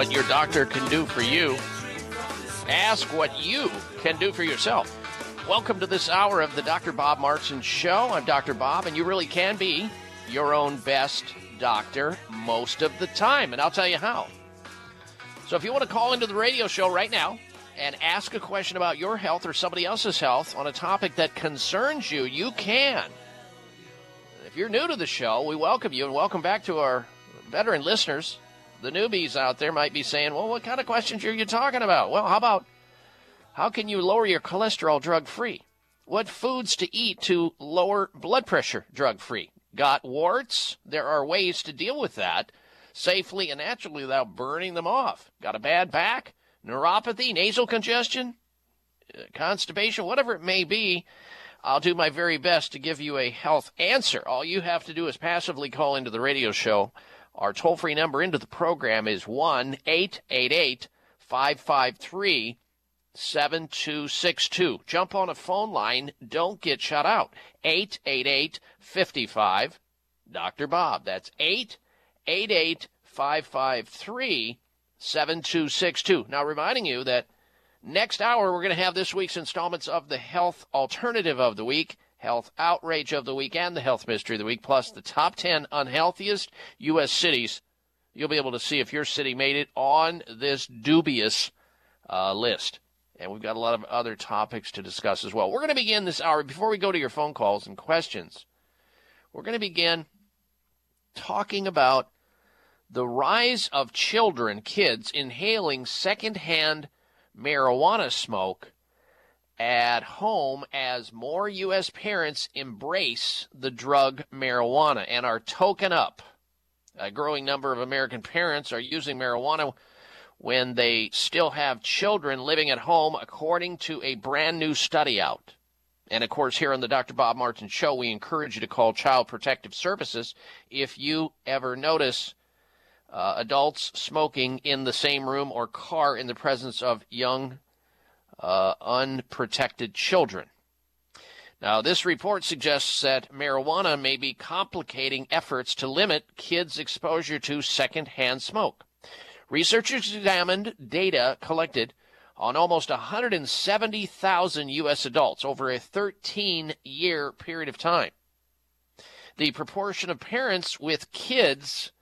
What your doctor can do for you. Ask what you can do for yourself. Welcome to this hour of the Dr. Bob Martin Show. I'm Dr. Bob, and you really can be your own best doctor most of the time. And I'll tell you how. So if you want to call into the radio show right now and ask a question about your health or somebody else's health on a topic that concerns you, you can. If you're new to the show, we welcome you and welcome back to our veteran listeners. The newbies out there might be saying, well, what kind of questions are you talking about? Well, how about how can you lower your cholesterol drug free? What foods to eat to lower blood pressure drug free? Got warts? There are ways to deal with that safely and naturally without burning them off. Got a bad back? Neuropathy? Nasal congestion? Uh, Constipation? Whatever it may be, I'll do my very best to give you a health answer. All you have to do is passively call into the radio show. Our toll free number into the program is 1 888 553 7262. Jump on a phone line. Don't get shut out. 888 55 Dr. Bob. That's 888 553 7262. Now, reminding you that next hour we're going to have this week's installments of the Health Alternative of the Week, Health Outrage of the Week, and the Health Mystery of the Week, plus the top 10 unhealthiest U.S. cities. You'll be able to see if your city made it on this dubious uh, list. And we've got a lot of other topics to discuss as well. We're going to begin this hour, before we go to your phone calls and questions, we're going to begin talking about the rise of children, kids, inhaling secondhand marijuana smoke at home as more U.S. parents embrace the drug marijuana and are token up. A growing number of American parents are using marijuana when they still have children living at home, according to a brand new study out. And of course, here on the Dr. Bob Martin Show, we encourage you to call Child Protective Services if you ever notice uh, adults smoking in the same room or car in the presence of young, uh, unprotected children. Now, this report suggests that marijuana may be complicating efforts to limit kids' exposure to secondhand smoke. Researchers examined data collected on almost 170,000 U.S. adults over a 13 year period of time. The proportion of parents with kids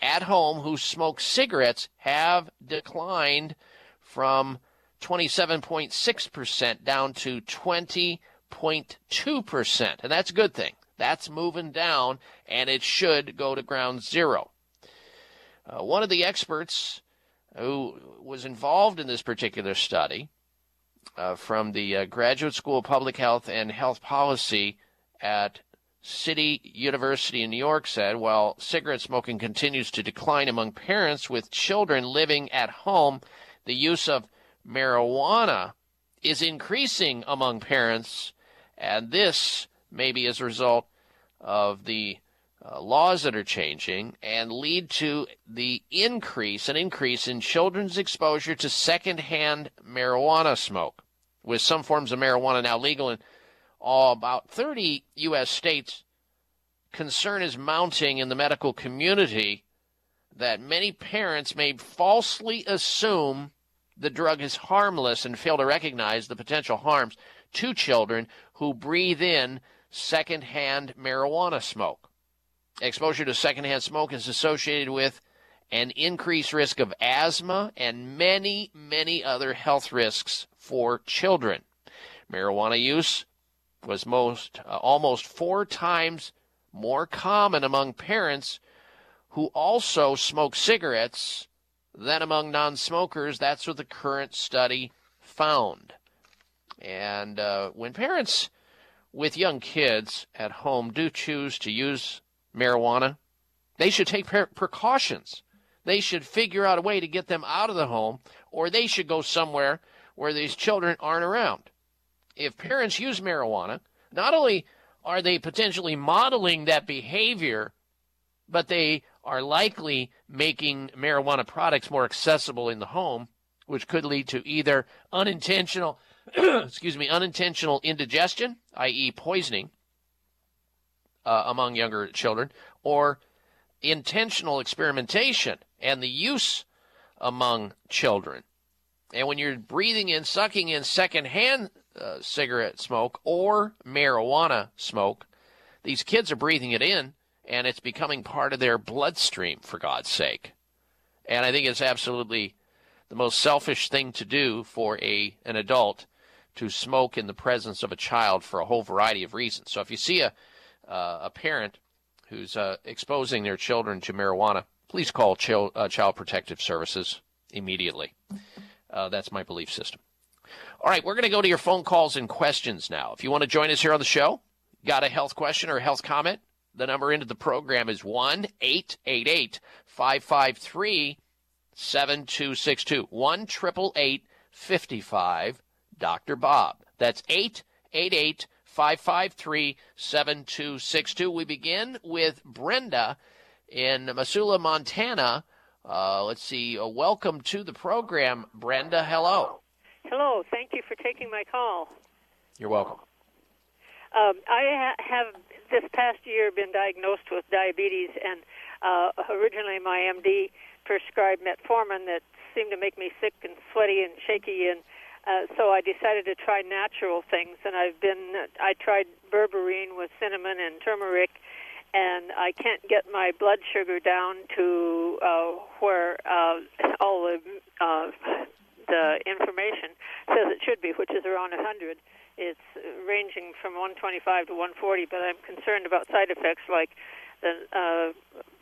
at home who smoke cigarettes have declined from 27.6% down to 20.2%. And that's a good thing. That's moving down, and it should go to ground zero. Uh, one of the experts who was involved in this particular study uh, from the uh, Graduate School of Public Health and Health Policy at City University in New York said while cigarette smoking continues to decline among parents with children living at home, the use of marijuana is increasing among parents, and this may be as a result of the uh, laws that are changing and lead to the increase, an increase in children's exposure to secondhand marijuana smoke, with some forms of marijuana now legal in all about 30 U.S. states. Concern is mounting in the medical community that many parents may falsely assume the drug is harmless and fail to recognize the potential harms to children who breathe in secondhand marijuana smoke. Exposure to secondhand smoke is associated with an increased risk of asthma and many, many other health risks for children. Marijuana use was most uh, almost four times more common among parents who also smoke cigarettes than among non smokers. That's what the current study found. And uh, when parents with young kids at home do choose to use marijuana, they should take precautions. They should figure out a way to get them out of the home, or they should go somewhere where these children aren't around. If parents use marijuana, not only are they potentially modeling that behavior, but they are likely making marijuana products more accessible in the home, which could lead to either unintentional, excuse me, unintentional indigestion, i.e., poisoning uh, among younger children, or intentional experimentation and the use among children. And when you're breathing in, sucking in secondhand uh, cigarette smoke or marijuana smoke, these kids are breathing it in and it's becoming part of their bloodstream, for God's sake. And I think it's absolutely the most selfish thing to do for a an adult to smoke in the presence of a child for a whole variety of reasons. So if you see a uh, a parent who's uh, exposing their children to marijuana, please call Child, uh, Child Protective Services immediately. Uh, that's my belief system. All right, we're going to go to your phone calls and questions now. If you want to join us here on the show, got a health question or a health comment, the number into the program is 1 888 553 7262. 1 888 55 Dr. Bob. That's 888 553 7262. We begin with Brenda in Missoula, Montana. Uh, let's see. Uh, welcome to the program, Brenda. Hello. Hello. Thank you for taking my call. You're welcome. Um, I ha- have this past year been diagnosed with diabetes, and uh, originally my MD prescribed metformin that seemed to make me sick and sweaty and shaky, and uh, so I decided to try natural things. And I've been I tried berberine with cinnamon and turmeric, and I can't get my blood sugar down to uh, where uh, all the uh, the information says it should be, which is around 100. It's ranging from 125 to 140, but I'm concerned about side effects like the uh,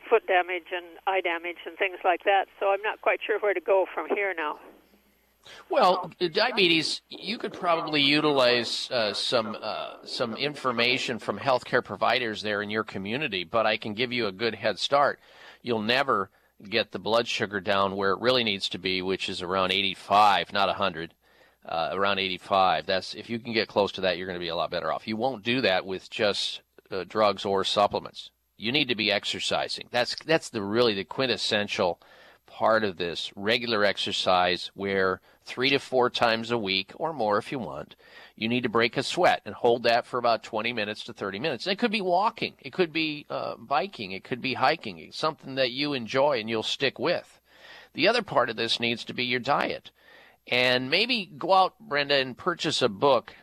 foot damage and eye damage and things like that. So I'm not quite sure where to go from here now. Well, diabetes, you could probably utilize uh, some uh, some information from healthcare providers there in your community, but I can give you a good head start. You'll never get the blood sugar down where it really needs to be, which is around 85, not 100. Uh, around 85. That's if you can get close to that, you're going to be a lot better off. You won't do that with just uh, drugs or supplements. You need to be exercising. That's that's the really the quintessential part of this regular exercise where three to four times a week or more if you want you need to break a sweat and hold that for about 20 minutes to 30 minutes it could be walking it could be uh, biking it could be hiking something that you enjoy and you'll stick with the other part of this needs to be your diet and maybe go out brenda and purchase a book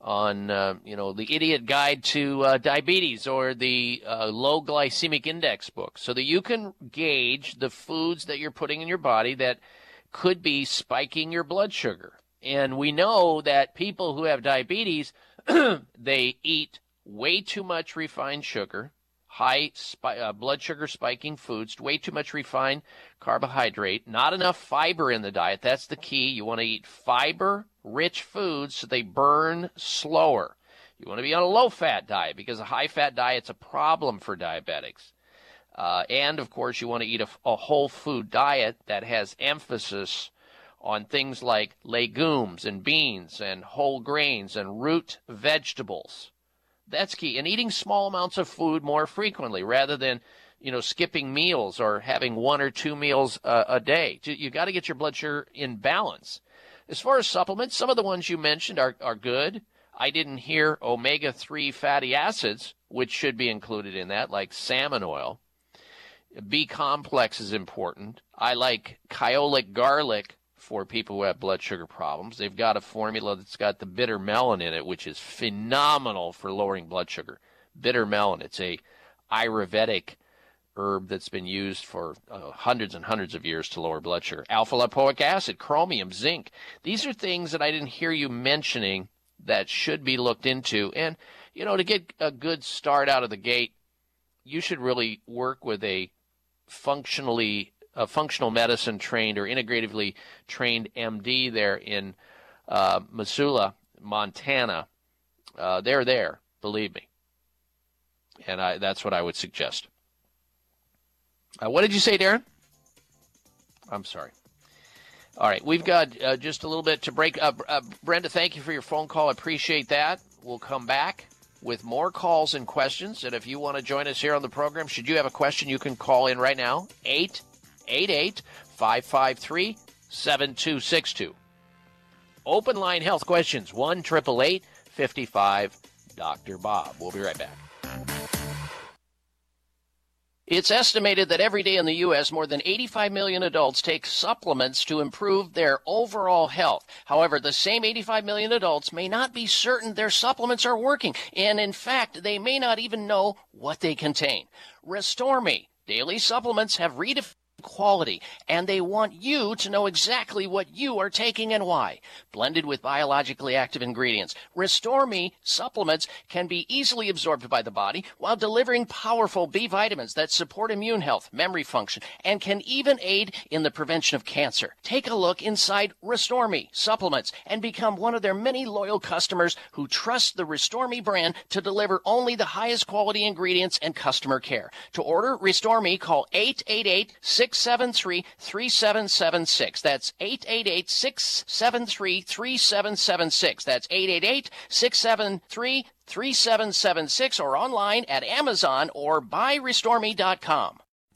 on uh, you know the idiot guide to uh, diabetes or the uh, low glycemic index book so that you can gauge the foods that you're putting in your body that could be spiking your blood sugar. And we know that people who have diabetes they eat way too much refined sugar high spi- uh, blood sugar spiking foods way too much refined carbohydrate not enough fiber in the diet that's the key you want to eat fiber rich foods so they burn slower. You want to be on a low fat diet because a high fat diet's a problem for diabetics. Uh, and of course, you want to eat a, a whole food diet that has emphasis on things like legumes and beans and whole grains and root vegetables. That's key. And eating small amounts of food more frequently rather than, you know, skipping meals or having one or two meals a, a day. You got to get your blood sugar in balance. As far as supplements, some of the ones you mentioned are, are good. I didn't hear omega 3 fatty acids, which should be included in that, like salmon oil. B complex is important. I like Kyolic garlic for people who have blood sugar problems. They've got a formula that's got the bitter melon in it, which is phenomenal for lowering blood sugar. Bitter melon, it's a Ayurvedic herb that's been used for uh, hundreds and hundreds of years to lower blood sugar. Alpha lipoic acid, chromium, zinc. These are things that I didn't hear you mentioning that should be looked into. And, you know, to get a good start out of the gate, you should really work with a functionally a functional medicine trained or integratively trained MD there in uh, Missoula, Montana. Uh, they're there, believe me. And I, that's what I would suggest. Uh, what did you say, Darren? I'm sorry. All right, we've got uh, just a little bit to break up. Uh, Brenda, thank you for your phone call. I appreciate that. We'll come back with more calls and questions. And if you want to join us here on the program, should you have a question, you can call in right now 888 553 7262. Open line health questions 1 888 55 Dr. Bob. We'll be right back. It's estimated that every day in the U.S., more than 85 million adults take supplements to improve their overall health. However, the same 85 million adults may not be certain their supplements are working, and in fact, they may not even know what they contain. Restore Me daily supplements have redefined quality, and they want you to know exactly what you are taking and why. Blended with biologically active ingredients, Restore Me supplements can be easily absorbed by the body while delivering powerful B vitamins that support immune health, memory function, and can even aid in the prevention of cancer. Take a look inside Restore Me supplements and become one of their many loyal customers who trust the Restore Me brand to deliver only the highest quality ingredients and customer care. To order Restore Me, call 888 673 3776. That's 888 673 3776. That's 888 673 3776 or online at Amazon or buyrestoreme.com.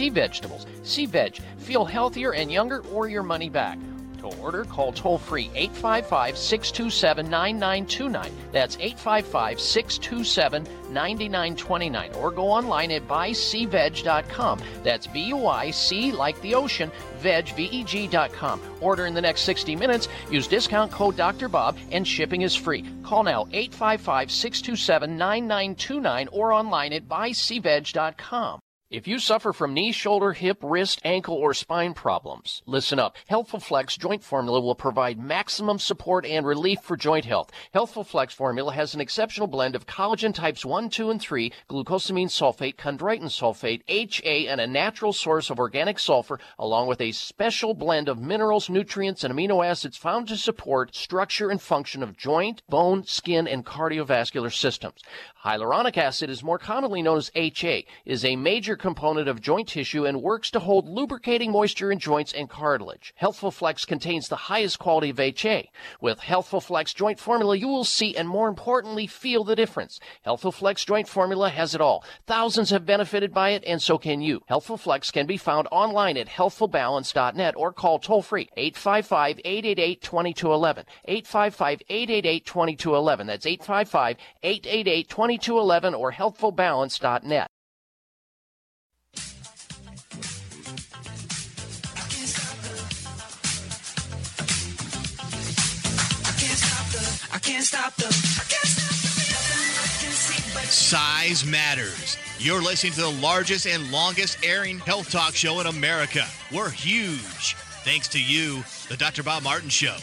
sea vegetables. Sea Veg, feel healthier and younger or your money back. To order, call toll free 855 627 9929. That's 855 627 9929. Or go online at buyseaveg.com. That's B U I C like the ocean, veg, V-E-G.com. Order in the next 60 minutes. Use discount code Dr. Bob and shipping is free. Call now 855 627 9929 or online at buyseaveg.com. If you suffer from knee, shoulder, hip, wrist, ankle, or spine problems, listen up. Healthful Flex Joint Formula will provide maximum support and relief for joint health. Healthful Flex Formula has an exceptional blend of collagen types 1, 2, and 3, glucosamine sulfate, chondroitin sulfate, HA, and a natural source of organic sulfur, along with a special blend of minerals, nutrients, and amino acids found to support structure and function of joint, bone, skin, and cardiovascular systems. Hyaluronic acid is more commonly known as HA, is a major component of joint tissue and works to hold lubricating moisture in joints and cartilage. Healthful Flex contains the highest quality of HA. With Healthful Flex joint formula, you will see and more importantly, feel the difference. Healthful Flex joint formula has it all. Thousands have benefited by it and so can you. Healthful Flex can be found online at healthfulbalance.net or call toll free 855-888-2211. 855-888-2211. That's 855-888-2211 or healthfulbalance.net. Size matters. You're listening to the largest and longest airing health talk show in America. We're huge. Thanks to you, the Dr. Bob Martin Show.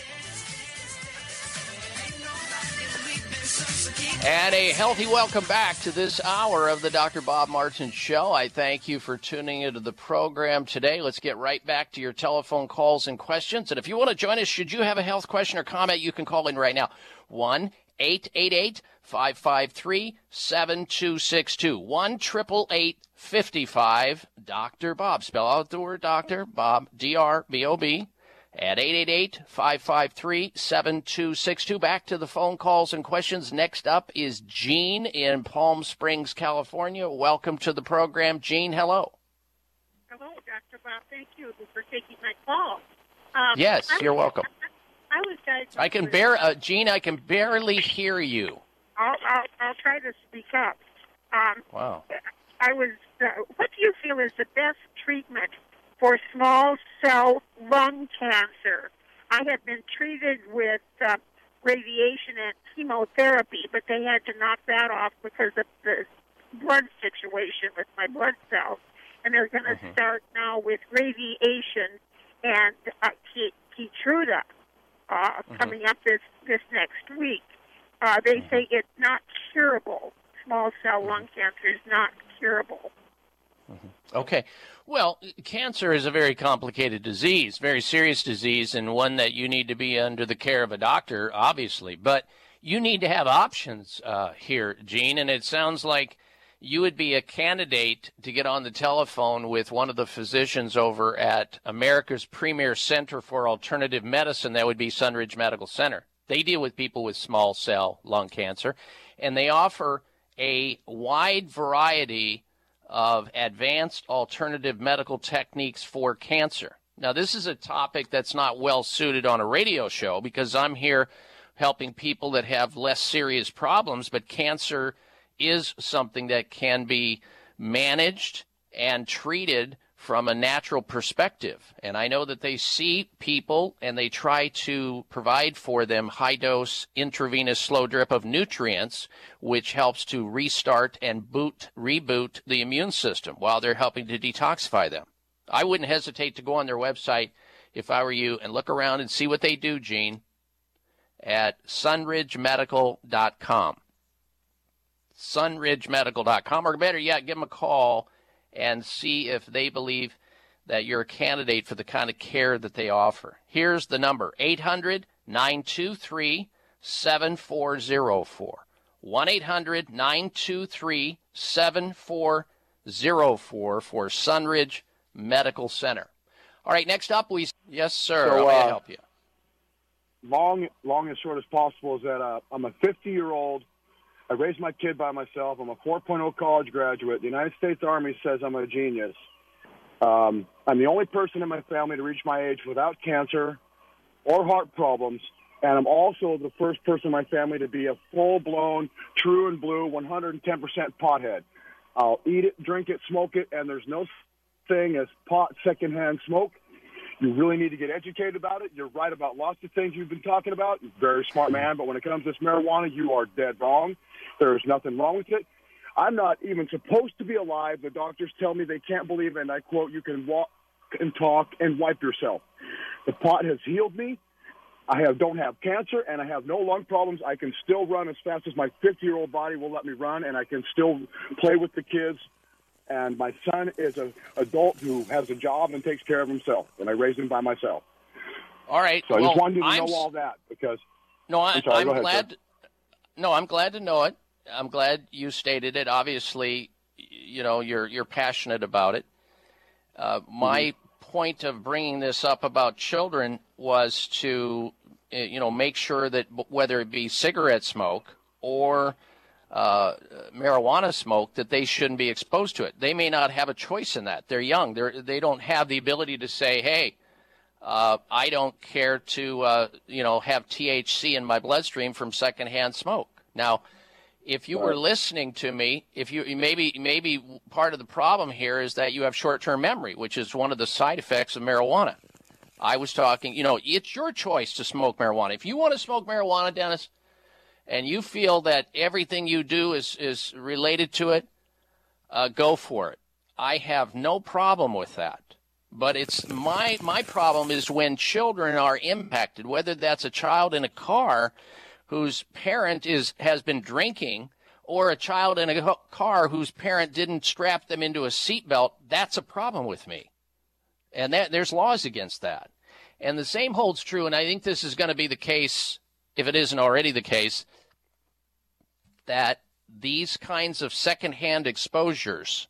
And a healthy welcome back to this hour of the Dr. Bob Martin Show. I thank you for tuning into the program today. Let's get right back to your telephone calls and questions. And if you want to join us, should you have a health question or comment, you can call in right now. 1 888 553 7262. 1 888 55 Dr. Bob. Spell out the word Dr. Bob, D R B O B at 888-553-7262. Back to the phone calls and questions. Next up is Gene in Palm Springs, California. Welcome to the program. Gene, hello. Hello, Dr. Bob. Thank you for taking my call. Um, yes, I you're was, welcome. I, I was diagnosed I can bear, uh, Gene, I can barely hear you. I'll, I'll, I'll try to speak up. Um, Wow. I was. Uh, what do you feel is the best treatment for small cell lung cancer. I have been treated with uh, radiation and chemotherapy, but they had to knock that off because of the blood situation with my blood cells. And they're going to Mhm. start now with radiation and uh, Keytruda uh, coming up this, this next week. Uh, they say it's not curable. Small cell lung cancer is not curable. Okay. Well, cancer is a very complicated disease, very serious disease, and one that you need to be under the care of a doctor, obviously. But you need to have options uh, here, Gene, and it sounds like you would be a candidate to get on the telephone with one of the physicians over at America's premier center for alternative medicine. That would be Sunridge Medical Center. They deal with people with small cell lung cancer, and they offer a wide variety of advanced alternative medical techniques for cancer. Now, this is a topic that's not well suited on a radio show because I'm here helping people that have less serious problems, but cancer is something that can be managed and treated from a natural perspective. And I know that they see people and they try to provide for them high dose intravenous slow drip of nutrients, which helps to restart and boot, reboot the immune system while they're helping to detoxify them. I wouldn't hesitate to go on their website if I were you and look around and see what they do, Gene, at sunridgemedical.com. Sunridgemedical.com, or better yet, give them a call and see if they believe that you're a candidate for the kind of care that they offer. Here's the number 800 923 7404. 1 800 923 7404 for Sunridge Medical Center. All right, next up, we. Yes, sir. So, How may I uh, help you? long, long and short as possible is that uh, I'm a 50 year old. I raised my kid by myself. I'm a 4.0 college graduate. The United States Army says I'm a genius. Um, I'm the only person in my family to reach my age without cancer or heart problems, and I'm also the first person in my family to be a full blown, true and blue, 110% pothead. I'll eat it, drink it, smoke it, and there's no thing as pot secondhand smoke. You really need to get educated about it. You're right about lots of things you've been talking about. You're a very smart man, but when it comes to this marijuana, you are dead wrong. There's nothing wrong with it. I'm not even supposed to be alive. The doctors tell me they can't believe it, and I quote, you can walk and talk and wipe yourself. The pot has healed me. I have don't have cancer and I have no lung problems. I can still run as fast as my 50 year old body will let me run, and I can still play with the kids. And my son is an adult who has a job and takes care of himself, and I raised him by myself. All right. So I well, just wanted to I'm, know all that because No, I, I'm sorry, go ahead, glad. No, I'm glad to know it. I'm glad you stated it. Obviously, you know you're you're passionate about it. Uh, my Mm-hmm. point of bringing this up about children was to, uh, you know, make sure that whether it be cigarette smoke or uh, marijuana smoke, that they shouldn't be exposed to it. They may not have a choice in that. They're young. They're they don't have the ability to say, hey. Uh, I don't care to, uh, you know, have THC in my bloodstream from secondhand smoke. Now, if you were listening to me, if you maybe maybe part of the problem here is that you have short-term memory, which is one of the side effects of marijuana. I was talking, you know, it's your choice to smoke marijuana. If you want to smoke marijuana, Dennis, and you feel that everything you do is is related to it, uh, go for it. I have no problem with that. But it's my my problem is when children are impacted, whether that's a child in a car whose parent is has been drinking or a child in a car whose parent didn't strap them into a seatbelt, that's a problem with me. And that, there's laws against that. And the same holds true, and I think this is going to be the case, if it isn't already the case, that these kinds of secondhand exposures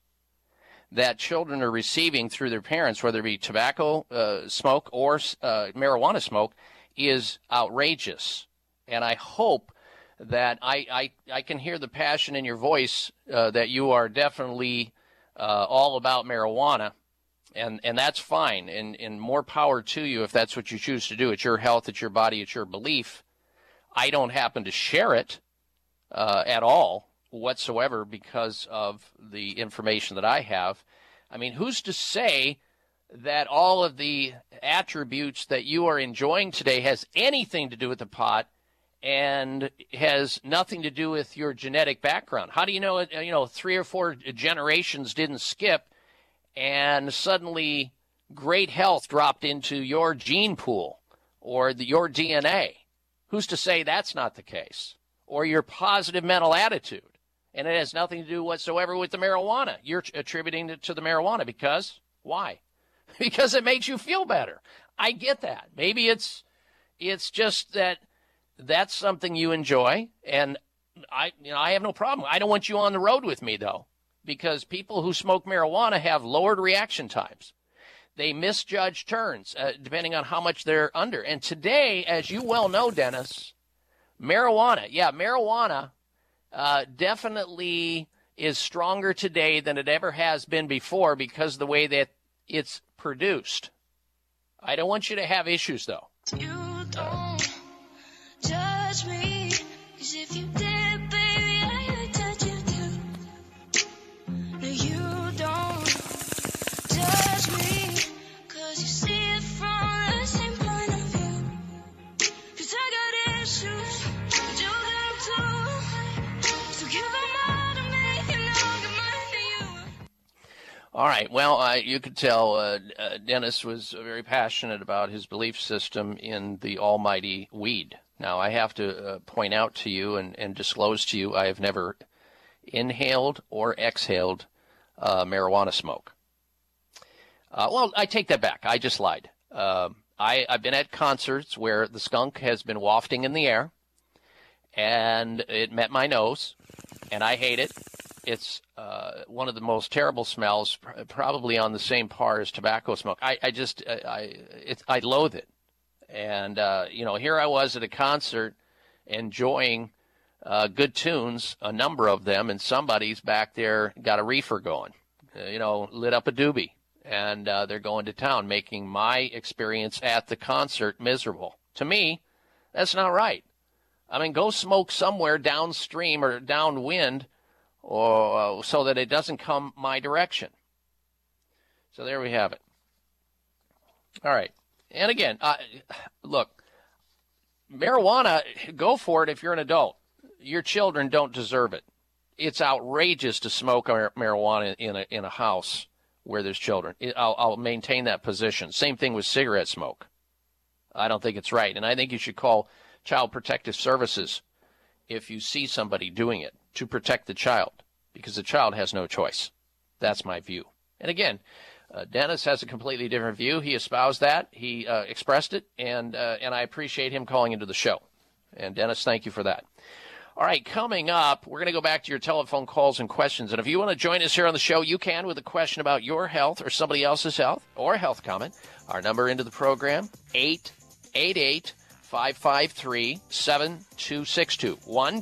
that children are receiving through their parents, whether it be tobacco uh, smoke or uh, marijuana smoke, is outrageous. And I hope that I, I, I can hear the passion in your voice uh, that you are definitely uh, all about marijuana. And, and that's fine. And, and more power to you if that's what you choose to do. It's your health, it's your body, it's your belief. I don't happen to share it uh, at all whatsoever because of the information that I have. I mean, who's to say that all of the attributes that you are enjoying today has anything to do with the pot and has nothing to do with your genetic background. How do you know you know three or four generations didn't skip and suddenly great health dropped into your gene pool or the, your DNA? Who's to say that's not the case? Or your positive mental attitude. And it has nothing to do whatsoever with the marijuana. You're attributing it to the marijuana because why? because it makes you feel better. I get that. Maybe it's it's just that that's something you enjoy and I you know I have no problem. I don't want you on the road with me though because people who smoke marijuana have lowered reaction times. They misjudge turns uh, depending on how much they're under. And today, as you well know, Dennis, marijuana, yeah, marijuana uh, definitely is stronger today than it ever has been before because of the way that it's produced. I don't want you to have issues though. You don't judge me, if you All right. Well, uh, you could tell uh, uh, Dennis was very passionate about his belief system in the almighty weed. Now, I have to uh, point out to you and, and, disclose to you I have never inhaled or exhaled uh, marijuana smoke. Uh, well, I take that back. I just lied. Um, I, I've been at concerts where the skunk has been wafting in the air and it met my nose, and I hate it it's uh, one of the most terrible smells, probably on the same par as tobacco smoke. I, I just I it, I loathe it, and uh, you know here I was at a concert enjoying uh, good tunes, a number of them, and somebody's back there got a reefer going, uh, you know, lit up a doobie, and uh, they're going to town, making my experience at the concert miserable. To me, that's not right. I mean, go smoke somewhere downstream or downwind or uh, so that it doesn't come my direction. So there we have it. All right. And again, uh, look, marijuana, go for it if you're an adult. Your children don't deserve it. It's outrageous to smoke marijuana in a, in a house where there's children. I'll, I'll maintain that position. Same thing with cigarette smoke. I don't think it's right. And I think you should call Child Protective Services if you see somebody doing it to protect the child because the child has no choice. That's my view. And again, uh, Dennis has a completely different view. He espoused that. He uh, expressed it, and uh, and I appreciate him calling into the show. And Dennis, thank you for that. All right, coming up, we're going to go back to your telephone calls and questions. And if you want to join us here on the show, you can with a question about your health or somebody else's health or a health comment. Our number into the program, 888 553 7262. 1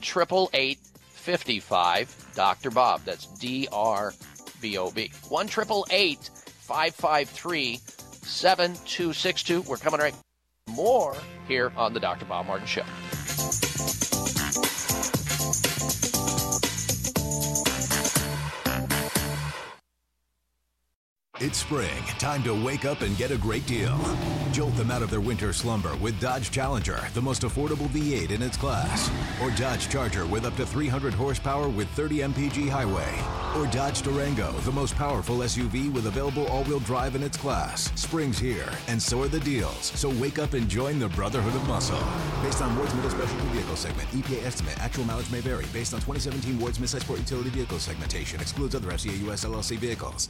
55 Dr. Bob. That's D R B O B. 1 553 7262. We're coming right more here on the Dr. Bob Martin Show. It's spring. Time to wake up and get a great deal. Jolt them out of their winter slumber with Dodge Challenger, the most affordable V8 in its class. Or Dodge Charger with up to 300 horsepower with 30 mpg highway. Or Dodge Durango, the most powerful SUV with available all-wheel drive in its class. Spring's here, and so are the deals. So wake up and join the Brotherhood of Muscle. Based on Ward's Middle Specialty Vehicle Segment, EPA estimate, actual mileage may vary. Based on 2017 Ward's Midsize Sport Utility Vehicle Segmentation, excludes other FCA US LLC vehicles.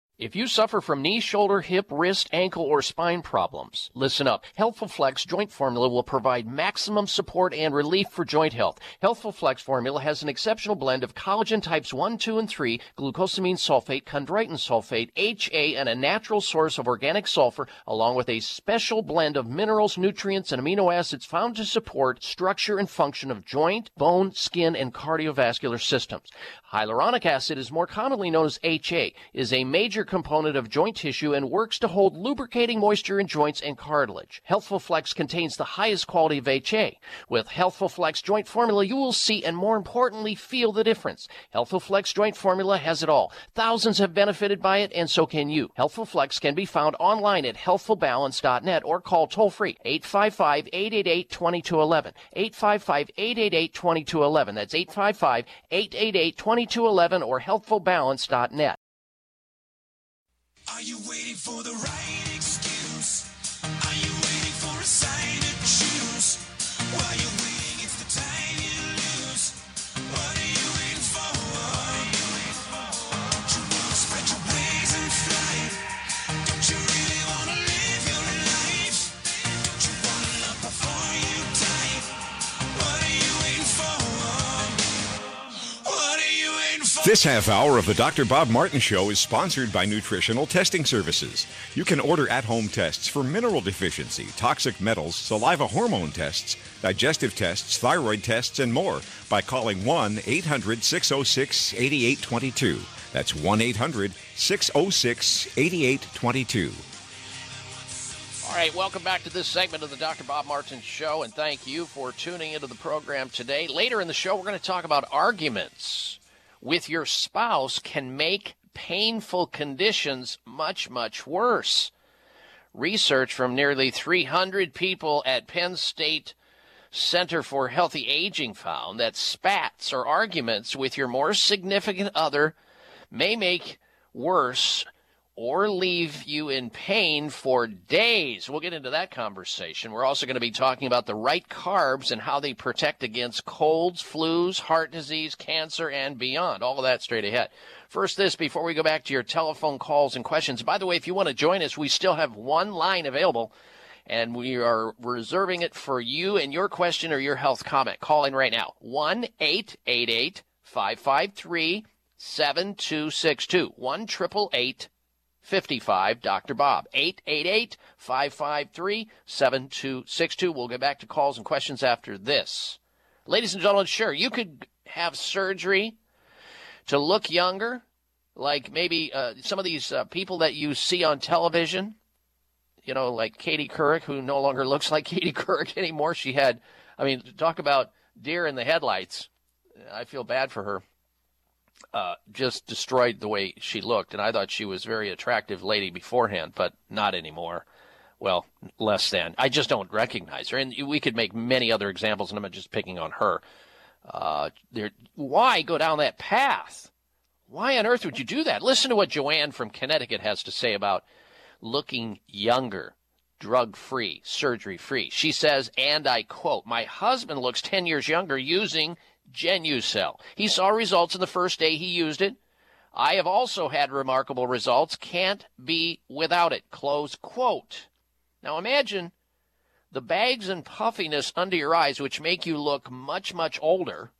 If you suffer from knee, shoulder, hip, wrist, ankle, or spine problems, listen up. Healthful Flex Joint Formula will provide maximum support and relief for joint health. Healthful Flex Formula has an exceptional blend of collagen types 1, 2, and 3, glucosamine sulfate, chondroitin sulfate, HA, and a natural source of organic sulfur, along with a special blend of minerals, nutrients, and amino acids found to support structure and function of joint, bone, skin, and cardiovascular systems. Hyaluronic acid is more commonly known as HA, is a major component of joint tissue and works to hold lubricating moisture in joints and cartilage. Healthful Flex contains the highest quality of HA. With Healthful Flex joint formula, you will see and more importantly feel the difference. Healthful Flex joint formula has it all. Thousands have benefited by it and so can you. Healthful Flex can be found online at healthfulbalance.net or call toll free 855-888-2211. 855-888-2211. That's 855-888-2211 2211 or healthfulbalance.net. Are you waiting for the right excuse? This half hour of the Dr. Bob Martin Show is sponsored by Nutritional Testing Services. You can order at home tests for mineral deficiency, toxic metals, saliva hormone tests, digestive tests, thyroid tests, and more by calling 1 800 606 8822. That's 1 800 606 8822. All right, welcome back to this segment of the Dr. Bob Martin Show, and thank you for tuning into the program today. Later in the show, we're going to talk about arguments with your spouse can make painful conditions much, much worse. Research from nearly 300 people at Penn State Center for Healthy Aging found that spats or arguments with your more significant other may make worse or leave you in pain for days. We'll get into that conversation. We're also going to be talking about the right carbs and how they protect against colds, flus, heart disease, cancer, and beyond. All of that straight ahead. First, this before we go back to your telephone calls and questions. By the way, if you want to join us, we still have one line available. And we are reserving it for you and your question or your health comment. Call in right now. 1 888 553 7262. 1 888 55 Dr. Bob. 888 553 7262. We'll get back to calls and questions after this. Ladies and gentlemen, sure, you could have surgery to look younger, like maybe uh, some of these uh, people that you see on television, you know, like Katie Couric, who no longer looks like Katie Couric anymore. She had, I mean, talk about deer in the headlights. I feel bad for her uh, just destroyed the way she looked. And I thought she was a very attractive lady beforehand, but not anymore. Well, less than. I just don't recognize her. And we could make many other examples, and I'm just picking on her. Uh, there, why go down that path? Why on earth would you do that? Listen to what Joanne from Connecticut has to say about looking younger, drug free, surgery free. She says, and I quote, My husband looks 10 years younger using Genucel. He saw results in the first day he used it. I have also had remarkable results. Can't be without it. Close quote. Now imagine the bags and puffiness under your eyes, which make you look much, much older.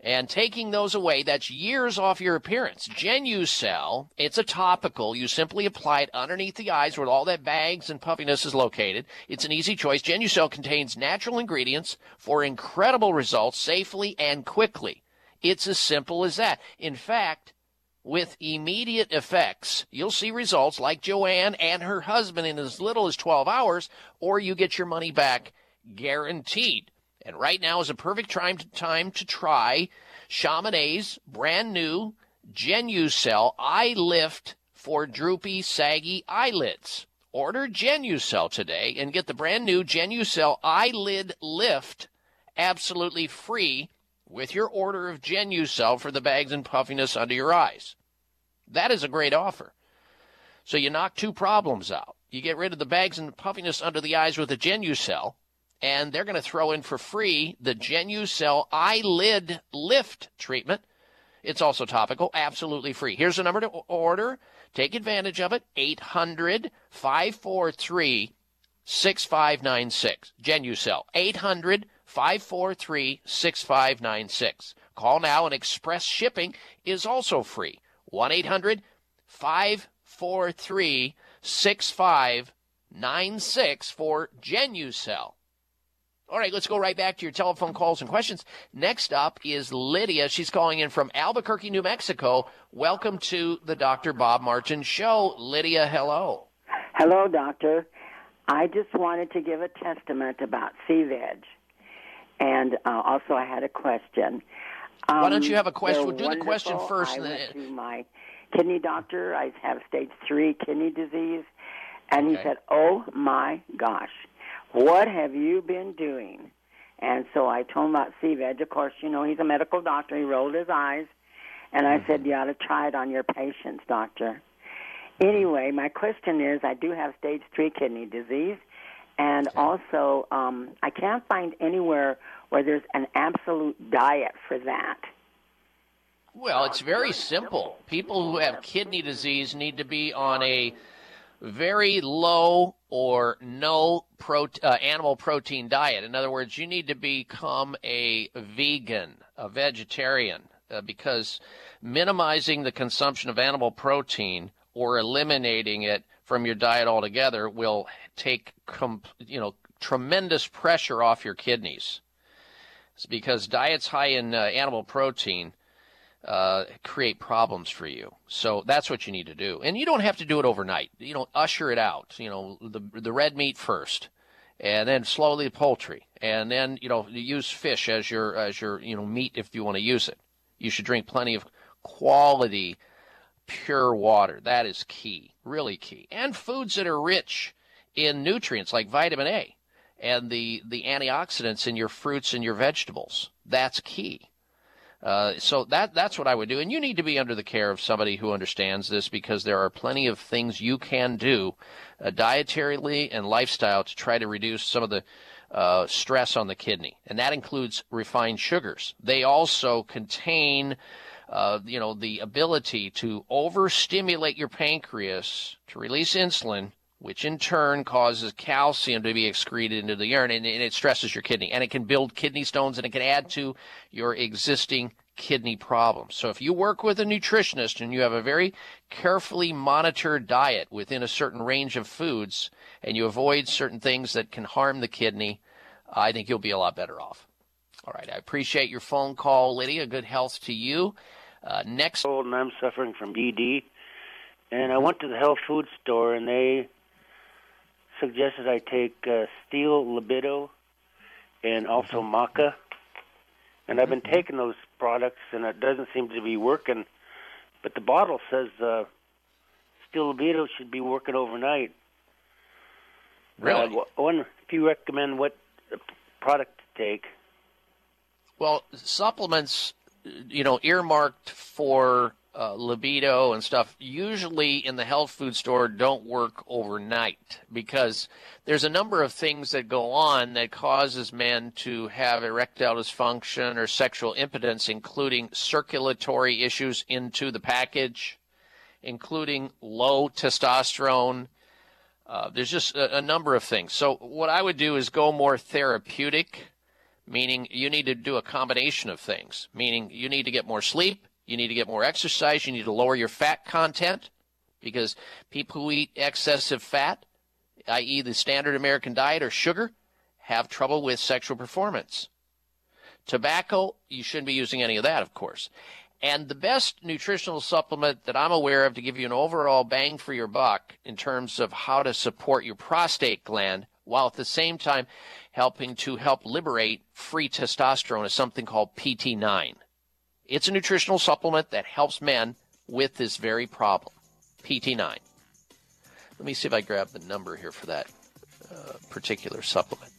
And taking those away, that's years off your appearance. Genucel, it's a topical. You simply apply it underneath the eyes where all that bags and puffiness is located. It's an easy choice. Genucel contains natural ingredients for incredible results safely and quickly. It's as simple as that. In fact, with immediate effects, you'll see results like Joanne and her husband in as little as 12 hours, or you get your money back guaranteed. And right now is a perfect time to, time to try Chamonix's brand new Genucel Eye Lift for droopy, saggy eyelids. Order Genucel today and get the brand new Genucel Eyelid Lift absolutely free with your order of Genucel for the bags and puffiness under your eyes. That is a great offer. So you knock two problems out. You get rid of the bags and puffiness under the eyes with a Genucel, and they're going to throw in for free the Genucel Eyelid Lift treatment. It's also topical, absolutely free. Here's the number to order. Take advantage of it. 800 543 6596. Genucel. 800 543 6596. Call now and express shipping is also free. 1 800 543 6596 for Genucel. All right, let's go right back to your telephone calls and questions. Next up is Lydia. She's calling in from Albuquerque, New Mexico. Welcome to the Dr. Bob Martin Show. Lydia, hello. Hello, doctor. I just wanted to give a testament about sea veg. And uh, also, I had a question. Why don't you have a Um, question? We'll do the question first, I went to my kidney doctor. I have stage three kidney disease. And he said, Oh my gosh, what have you been doing? And so I told him about sea veg. Of course, you know, he's a medical doctor. He rolled his eyes. And I said, Mm-hmm. You ought to try it on your patients, doctor. Anyway, my question is I do have stage three kidney disease. And also, um, I can't find anywhere where there's an absolute diet for that. Well, it's very simple. People who have kidney disease need to be on a very low or no pro- uh, animal protein diet. In other words, you need to become a vegan, a vegetarian, uh, because minimizing the consumption of animal protein or eliminating it from your diet altogether will take com- you know tremendous pressure off your kidneys. It's because diets high in uh, animal protein uh, create problems for you. So that's what you need to do. And you don't have to do it overnight. You know, usher it out. You know, the the red meat first, and then slowly the poultry, and then you know use fish as your as your you know meat if you want to use it. You should drink plenty of quality pure water. That is key, really key. And foods that are rich in nutrients like vitamin A and the the antioxidants in your fruits and your vegetables. That's key. Uh, so that that's what I would do, and you need to be under the care of somebody who understands this because there are plenty of things you can do, uh, dietarily and lifestyle, to try to reduce some of the uh, stress on the kidney, and that includes refined sugars. They also contain, uh, you know, the ability to overstimulate your pancreas to release insulin, which in turn causes calcium to be excreted into the urine and, and it stresses your kidney and it can build kidney stones and it can add to your existing kidney problems. So if you work with a nutritionist and you have a very carefully monitored diet within a certain range of foods and you avoid certain things that can harm the kidney, I think you'll be a lot better off. All right. I appreciate your phone call, Lydia. Good health to you. Uh, next. Old and I'm suffering from ED, and I went to the health food store and they suggested I take uh, Steel Libido and also Maca, and I've been taking those products and it doesn't seem to be working. But the bottle says uh, Steel Libido should be working overnight. Really? Uh, I wonder if you recommend what product to take. Well, supplements, you know, earmarked for uh, libido and stuff, usually in the health food store don't work overnight because there's a number of things that go on that causes men to have erectile dysfunction or sexual impotence, including circulatory issues into the package, including low testosterone. Uh, there's just a, a number of things. So what I would do is go more therapeutic meaning you need to do a combination of things, meaning you need to get more sleep, you need to get more exercise, you need to lower your fat content because people who eat excessive fat, i.e., the standard American diet or sugar, have trouble with sexual performance. Tobacco, you shouldn't be using any of that, of course. And the best nutritional supplement that I'm aware of to give you an overall bang for your buck in terms of how to support your prostate gland while at the same time helping to help liberate free testosterone is something called PT9. It's a nutritional supplement that helps men with this very problem. PT9. Let me see if I grab the number here for that uh, particular supplement.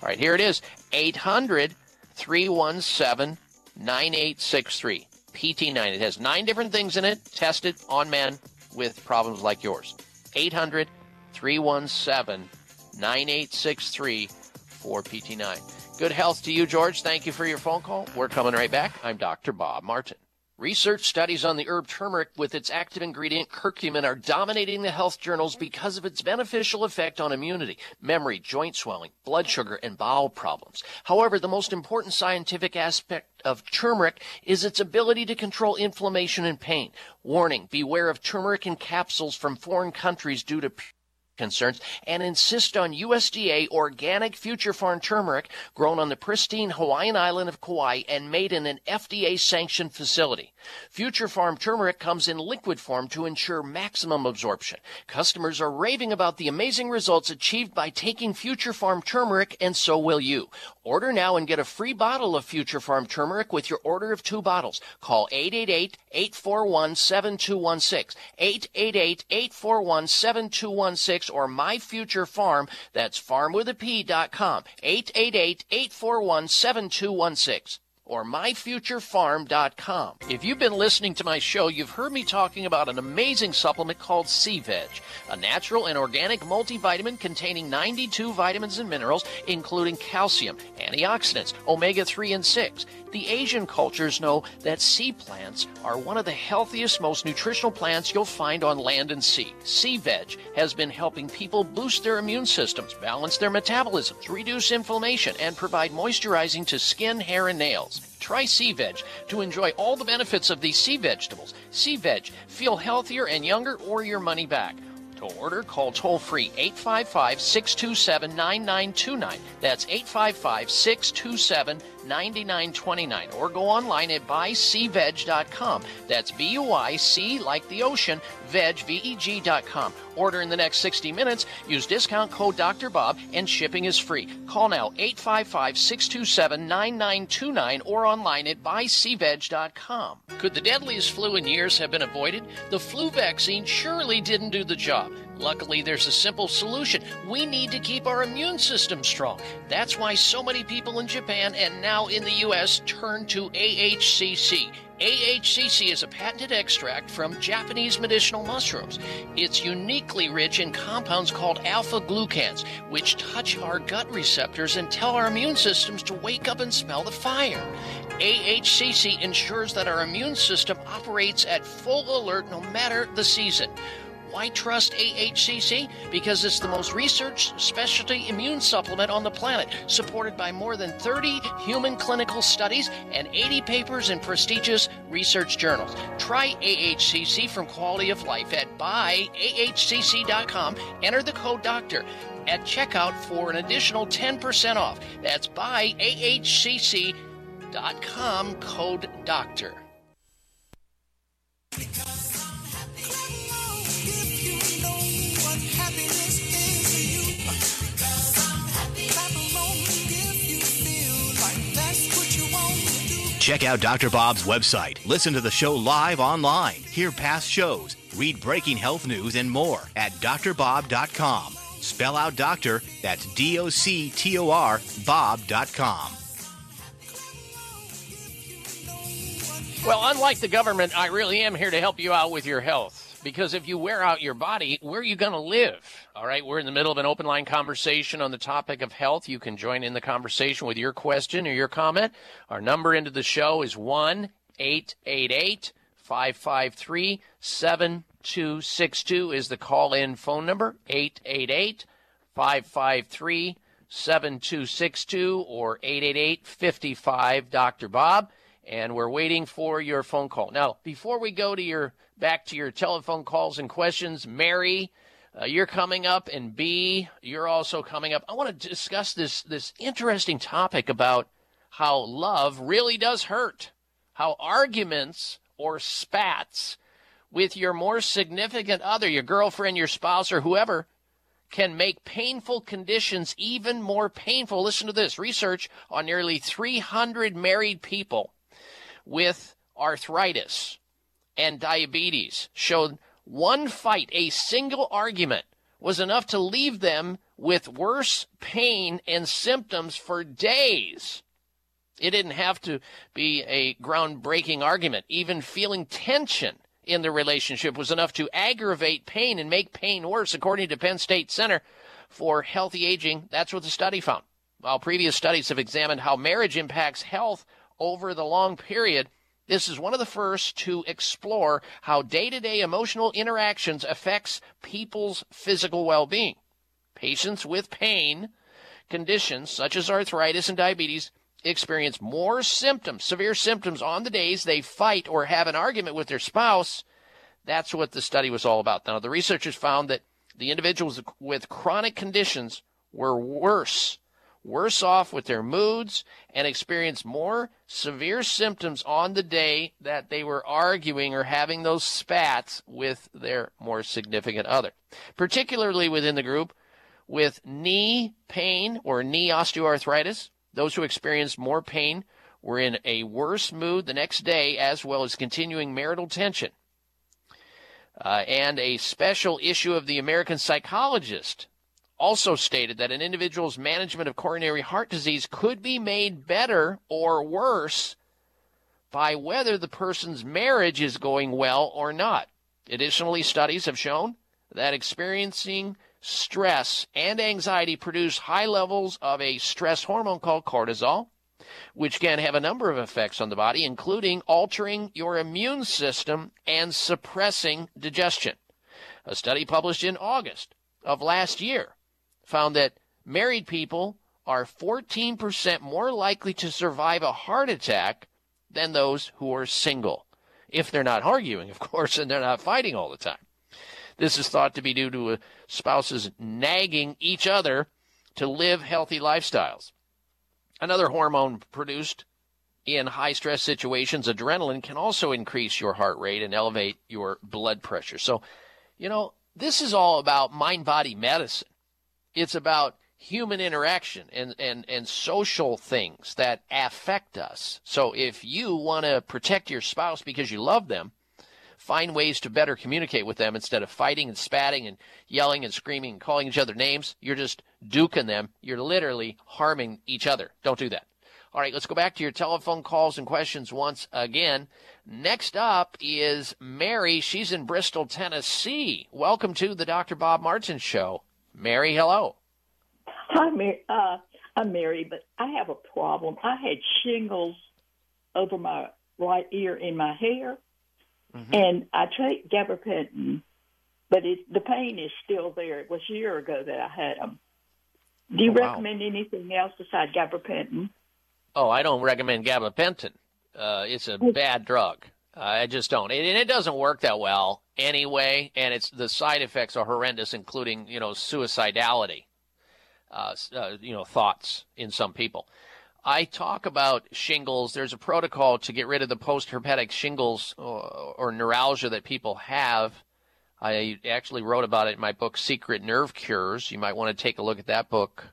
All right, here it is 800 317 9863. PT9. It has nine different things in it, tested on men with problems like yours. 800 317 9863 for PT9. Good health to you, George. Thank you for your phone call. We're coming right back. I'm Dr. Bob Martin. Research studies on the herb turmeric with its active ingredient curcumin are dominating the health journals because of its beneficial effect on immunity, memory, joint swelling, blood sugar, and bowel problems. However, the most important scientific aspect of turmeric is its ability to control inflammation and pain. Warning, beware of turmeric in capsules from foreign countries due to concerns and insist on USDA organic future farm turmeric grown on the pristine Hawaiian island of Kauai and made in an FDA sanctioned facility. Future farm turmeric comes in liquid form to ensure maximum absorption. Customers are raving about the amazing results achieved by taking Future Farm turmeric and so will you. Order now and get a free bottle of Future Farm turmeric with your order of two bottles. Call 888-841-7216. 888-841-7216 or My Future Farm. That's farm with a P dot com. 888-841-7216 or myfuturepharm.com. If you've been listening to my show, you've heard me talking about an amazing supplement called Sea Veg, a natural and organic multivitamin containing 92 vitamins and minerals, including calcium, antioxidants, omega 3 and 6. The Asian cultures know that sea plants are one of the healthiest, most nutritional plants you'll find on land and sea. Sea Veg has been helping people boost their immune systems, balance their metabolisms, reduce inflammation, and provide moisturizing to skin, hair, and nails. Try Sea Veg to enjoy all the benefits of these sea vegetables. Sea Veg, feel healthier and younger or your money back. To order, call toll free 855 627 9929. That's 855 627 9929. Or go online at buyseaveg.com. That's B U I C like the ocean, veg, V E G.com. Order in the next 60 minutes. Use discount code Dr. Bob and shipping is free. Call now 855 627 9929 or online at buyseaveg.com. Could the deadliest flu in years have been avoided? The flu vaccine surely didn't do the job. Luckily, there's a simple solution. We need to keep our immune system strong. That's why so many people in Japan and now in the U.S. turn to AHCC. AHCC is a patented extract from Japanese medicinal mushrooms. It's uniquely rich in compounds called alpha glucans, which touch our gut receptors and tell our immune systems to wake up and smell the fire. AHCC ensures that our immune system operates at full alert no matter the season. Why trust AHCC? Because it's the most researched specialty immune supplement on the planet, supported by more than 30 human clinical studies and 80 papers in prestigious research journals. Try AHCC from Quality of Life at buyahcc.com. Enter the code DOCTOR at checkout for an additional 10% off. That's buyahcc.com, code DOCTOR. Check out Dr. Bob's website. Listen to the show live online. Hear past shows. Read breaking health news and more at drbob.com. Spell out doctor, that's D O C T O R, Bob.com. Well, unlike the government, I really am here to help you out with your health. Because if you wear out your body, where are you going to live? All right, we're in the middle of an open line conversation on the topic of health. You can join in the conversation with your question or your comment. Our number into the show is 1 888 553 7262 is the call in phone number 888 553 7262 or 888 55 Dr. Bob. And we're waiting for your phone call. Now, before we go to your back to your telephone calls and questions, Mary, uh, you're coming up, and B, you're also coming up. I want to discuss this this interesting topic about how love really does hurt, how arguments or spats with your more significant other, your girlfriend, your spouse, or whoever, can make painful conditions even more painful. Listen to this research on nearly 300 married people with arthritis and diabetes showed one fight, a single argument, was enough to leave them with worse pain and symptoms for days. It didn't have to be a groundbreaking argument. Even feeling tension in the relationship was enough to aggravate pain and make pain worse, according to Penn State Center for Healthy Aging. That's what the study found. While previous studies have examined how marriage impacts health over the long period, this is one of the first to explore how day-to-day emotional interactions affects people's physical well-being. Patients with pain conditions such as arthritis and diabetes experience more symptoms, severe symptoms on the days they fight or have an argument with their spouse. That's what the study was all about. Now, the researchers found that the individuals with chronic conditions were worse, worse off with their moods and experienced more severe symptoms on the day that they were arguing or having those spats with their more significant other. Particularly within the group with knee pain or knee osteoarthritis, those who experienced more pain were in a worse mood the next day, as well as continuing marital tension. Uh, and a special issue of the American Psychologist also stated that an individual's management of coronary heart disease could be made better or worse by whether the person's marriage is going well or not. Additionally, studies have shown that experiencing stress and anxiety produce high levels of a stress hormone called cortisol, which can have a number of effects on the body, including altering your immune system and suppressing digestion. A study published in August of last year found that married people are 14% more likely to survive a heart attack than those who are single. If they're not arguing, of course, and they're not fighting all the time. This is thought to be due to spouses nagging each other to live healthy lifestyles. Another hormone produced in high stress situations, adrenaline, can also increase your heart rate and elevate your blood pressure. So, you know, this is all about mind body medicine. It's about human interaction and, and, and social things that affect us. So if you want to protect your spouse because you love them, find ways to better communicate with them instead of fighting and spatting and yelling and screaming and calling each other names. You're just duking them. You're literally harming each other. Don't do that. All right, let's go back to your telephone calls and questions once again. Next up is Mary. She's in Bristol, Tennessee. Welcome to the Dr. Bob Martin Show. Mary, hello. Hi, Mary. Uh, I'm Mary, but I have a problem. I had shingles over my right ear in my hair, Mm-hmm. and I take gabapentin, but it, the pain is still there. It was a year ago that I had them. Do you Oh, wow. recommend anything else besides gabapentin? Oh, I don't recommend gabapentin. Uh, it's a bad drug. I just don't, and it doesn't work that well anyway. And it's the side effects are horrendous, including you know suicidality, uh, uh, you know thoughts in some people. I talk about shingles. There's a protocol to get rid of the post-herpetic shingles or, or neuralgia that people have. I actually wrote about it in my book, Secret Nerve Cures. You might want to take a look at that book.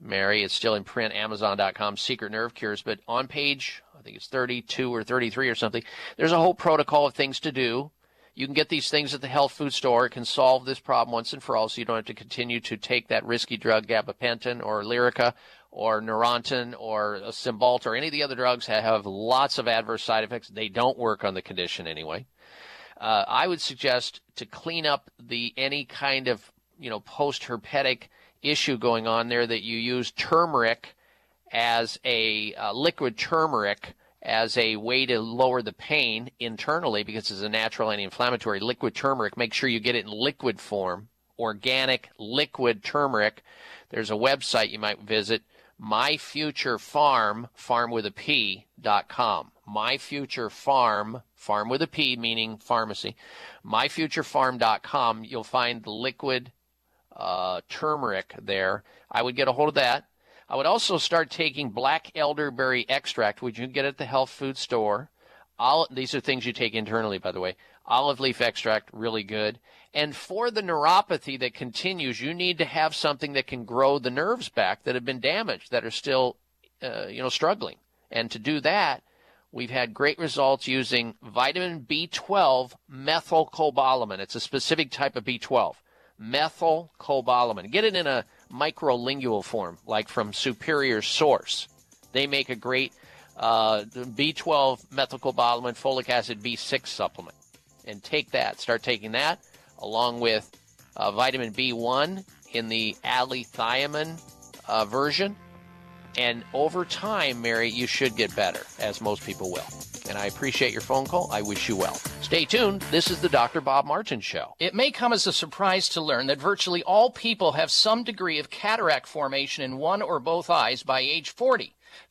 Mary. It's still in print, Amazon.com, Secret Nerve Cures. But on page, I think it's 32 or 33 or something, there's a whole protocol of things to do. You can get these things at the health food store. It can solve this problem once and for all, so you don't have to continue to take that risky drug, gabapentin or Lyrica or Neurontin or Cymbalta or any of the other drugs that have lots of adverse side effects. They don't work on the condition anyway. Uh, I would suggest to clean up the any kind of you know post herpetic issue going on there that you use turmeric as a uh, liquid turmeric as a way to lower the pain internally because it's a natural anti-inflammatory liquid turmeric make sure you get it in liquid form organic liquid turmeric. There's a website you might visit, myfuturefarm, farm with a P, dot com. myfuturefarm, farm with a P, meaning pharmacy, myfuturepharm.com. You'll find the liquid uh, turmeric there. I would get a hold of that. I would also start taking black elderberry extract, which you can get at the health food store. All, these are things you take internally, by the way. Olive leaf extract, really good. And for the neuropathy that continues, you need to have something that can grow the nerves back that have been damaged, that are still, uh, you know, struggling. And to do that, we've had great results using vitamin B12 methylcobalamin. It's a specific type of B12. Methylcobalamin. Get it in a microlingual form, like from Superior Source. They make a great uh, B12 methylcobalamin folic acid B6 supplement. And take that. Start taking that along with uh, vitamin B1 in the allithiamine uh, version. And over time, Mary, you should get better, as most people will. And I appreciate your phone call. I wish you well. Stay tuned. This is the Dr. Bob Martin Show. It may come as a surprise to learn that virtually all people have some degree of cataract formation in one or both eyes by age 40.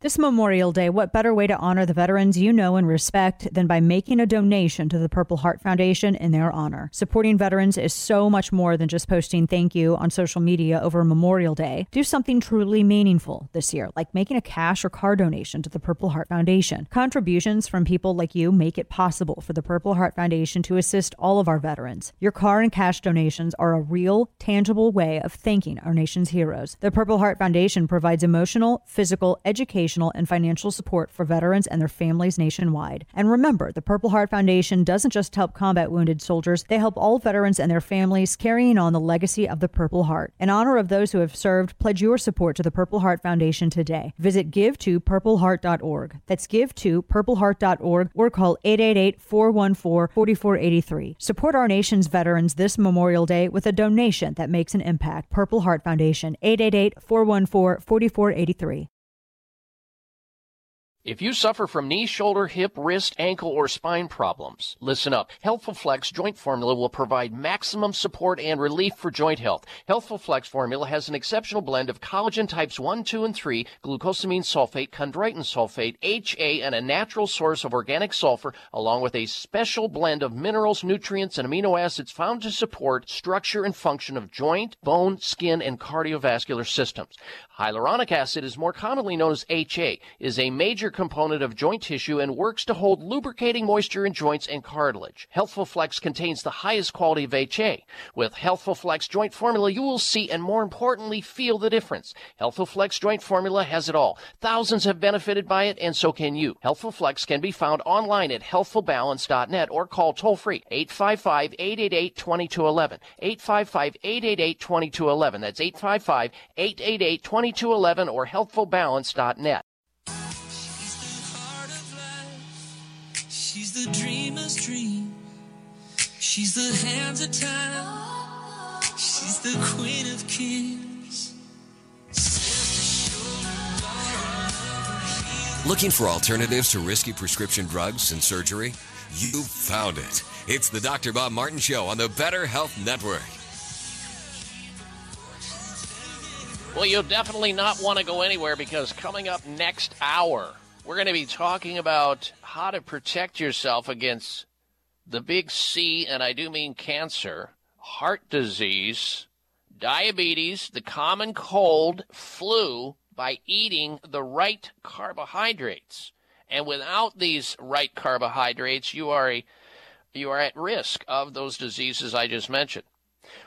This Memorial Day, what better way to honor the veterans you know and respect than by making a donation to the Purple Heart Foundation in their honor? Supporting veterans is so much more than just posting thank you on social media over Memorial Day. Do something truly meaningful this year, like making a cash or car donation to the Purple Heart Foundation. Contributions from people like you make it possible for the Purple Heart Foundation to assist all of our veterans. Your car and cash donations are a real, tangible way of thanking our nation's heroes. The Purple Heart Foundation provides emotional, physical, educational, and financial support for veterans and their families nationwide. And remember, the Purple Heart Foundation doesn't just help combat wounded soldiers, they help all veterans and their families carrying on the legacy of the Purple Heart. In honor of those who have served, pledge your support to the Purple Heart Foundation today. Visit give2purpleheart.org. That's give2purpleheart.org or call 888-414-4483. Support our nation's veterans this Memorial Day with a donation that makes an impact. Purple Heart Foundation, 888-414-4483. If you suffer from knee, shoulder, hip, wrist, ankle, or spine problems, listen up. Healthful Flex Joint Formula will provide maximum support and relief for joint health. Healthful Flex Formula has an exceptional blend of collagen types 1, 2, and 3, glucosamine sulfate, chondroitin sulfate, HA, and a natural source of organic sulfur, along with a special blend of minerals, nutrients, and amino acids found to support structure and function of joint, bone, skin, and cardiovascular systems. Hyaluronic acid is more commonly known as HA, is a major component of joint tissue and works to hold lubricating moisture in joints and cartilage. Healthful Flex contains the highest quality of HA. With Healthful Flex joint formula, you will see and more importantly feel the difference. Healthful Flex joint formula has it all. Thousands have benefited by it and so can you. Healthful Flex can be found online at healthfulbalance.net or call toll free 855-888-2211. 855-888-2211. That's 855-888-2211 or healthfulbalance.net. the dream. She's the hands of time. She's the queen of kings. Looking for alternatives to risky prescription drugs and surgery? You found it. It's the Dr. Bob Martin Show on the Better Health Network. Well, you'll definitely not want to go anywhere because coming up next hour, we're going to be talking about how to protect yourself against the big C, and I do mean cancer, heart disease, diabetes, the common cold, flu, by eating the right carbohydrates. And without these right carbohydrates, you are a you are at risk of those diseases I just mentioned.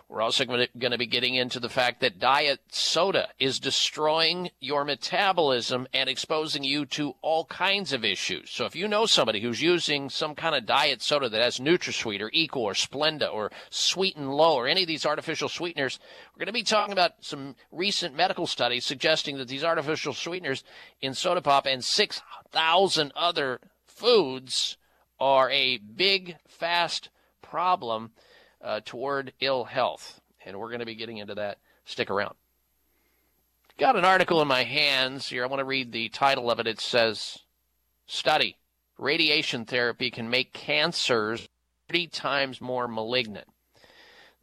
We're also going to be getting into the fact that diet soda is destroying your metabolism and exposing you to all kinds of issues. So if you know somebody who's using some kind of diet soda that has NutraSweet or Equal or Splenda or Sweet'N Low or any of these artificial sweeteners, we're going to be talking about some recent medical studies suggesting that these artificial sweeteners in soda pop and 6,000 other foods are a big, fast problem uh, toward ill health. And we're going to be getting into that. Stick around. Got an article in my hands here. I want to read the title of it. It says Study Radiation Therapy Can Make Cancers 30 Times More Malignant.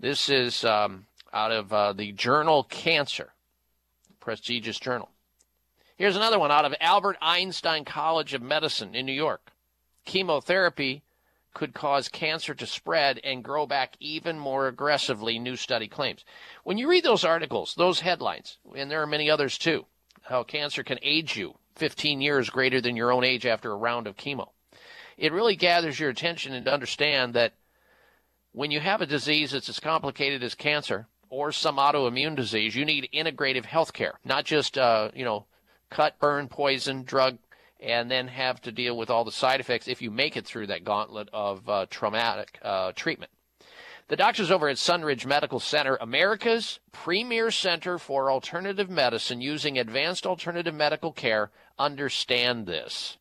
This is um, out of uh, the journal Cancer, prestigious journal. Here's another one out of Albert Einstein College of Medicine in New York. Chemotherapy could cause cancer to spread and grow back even more aggressively, new study claims. When you read those articles, those headlines, and there are many others too, how cancer can age you 15 years greater than your own age after a round of chemo, it really gathers your attention and to understand that when you have a disease that's as complicated as cancer or some autoimmune disease, you need integrative health care, not just, uh, you know, cut, burn, poison, drug, and then have to deal with all the side effects if you make it through that gauntlet of uh, traumatic uh, treatment. The doctors over at Sunridge Medical Center, America's premier center for alternative medicine using advanced alternative medical care, understand this.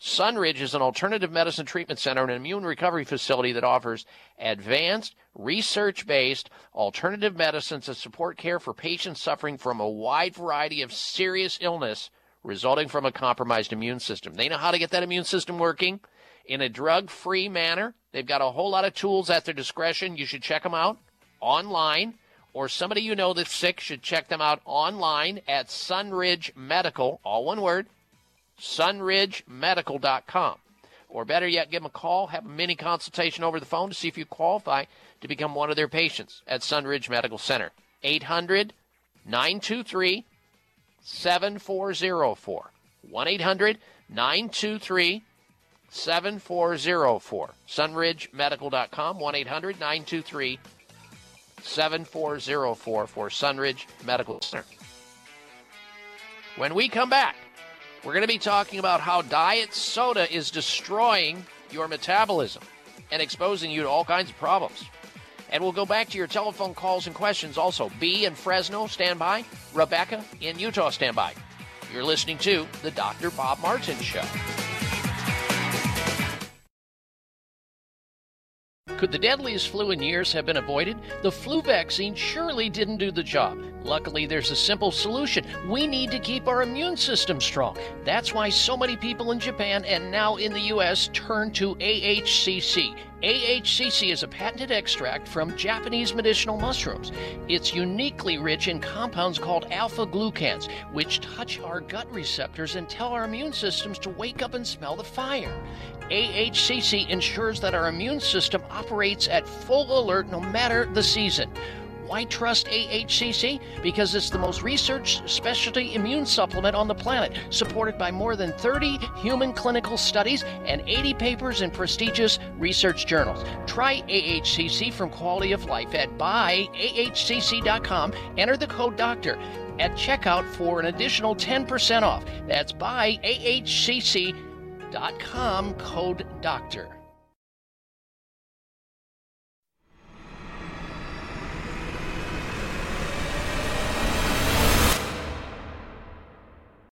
Sunridge is an alternative medicine treatment center and an immune recovery facility that offers advanced, research based alternative medicines that support care for patients suffering from a wide variety of serious illness resulting from a compromised immune system. They know how to get that immune system working in a drug free manner. They've got a whole lot of tools at their discretion. You should check them out online, or somebody you know that's sick should check them out online at Sunridge Medical, all one word, sunridgemedical.com. Or better yet, give them a call, have a mini consultation over the phone to see if you qualify to become one of their patients at Sunridge Medical Center. 800 923 7404. 1 800 923 7404. SunridgeMedical.com. 1 800 923 7404 for Sunridge Medical Center. When we come back, we're going to be talking about how diet soda is destroying your metabolism and exposing you to all kinds of problems. And we'll go back to your telephone calls and questions also. B in Fresno, stand by. Rebecca in Utah, stand by. You're listening to The Dr. Bob Martin Show. Could the deadliest flu in years have been avoided? The flu vaccine surely didn't do the job. Luckily, there's a simple solution. We need to keep our immune system strong. That's why so many people in Japan and now in the U.S. turn to AHCC. AHCC is a patented extract from Japanese medicinal mushrooms. It's uniquely rich in compounds called alpha glucans, which touch our gut receptors and tell our immune systems to wake up and smell the fire. AHCC ensures that our immune system operates at full alert no matter the season. Why trust AHCC? Because it's the most researched specialty immune supplement on the planet, supported by more than 30 human clinical studies and 80 papers in prestigious research journals. Try AHCC from Quality of Life at buyahcc.com. Enter the code DOCTOR at checkout for an additional 10% off. That's buyahcc.com, code DOCTOR.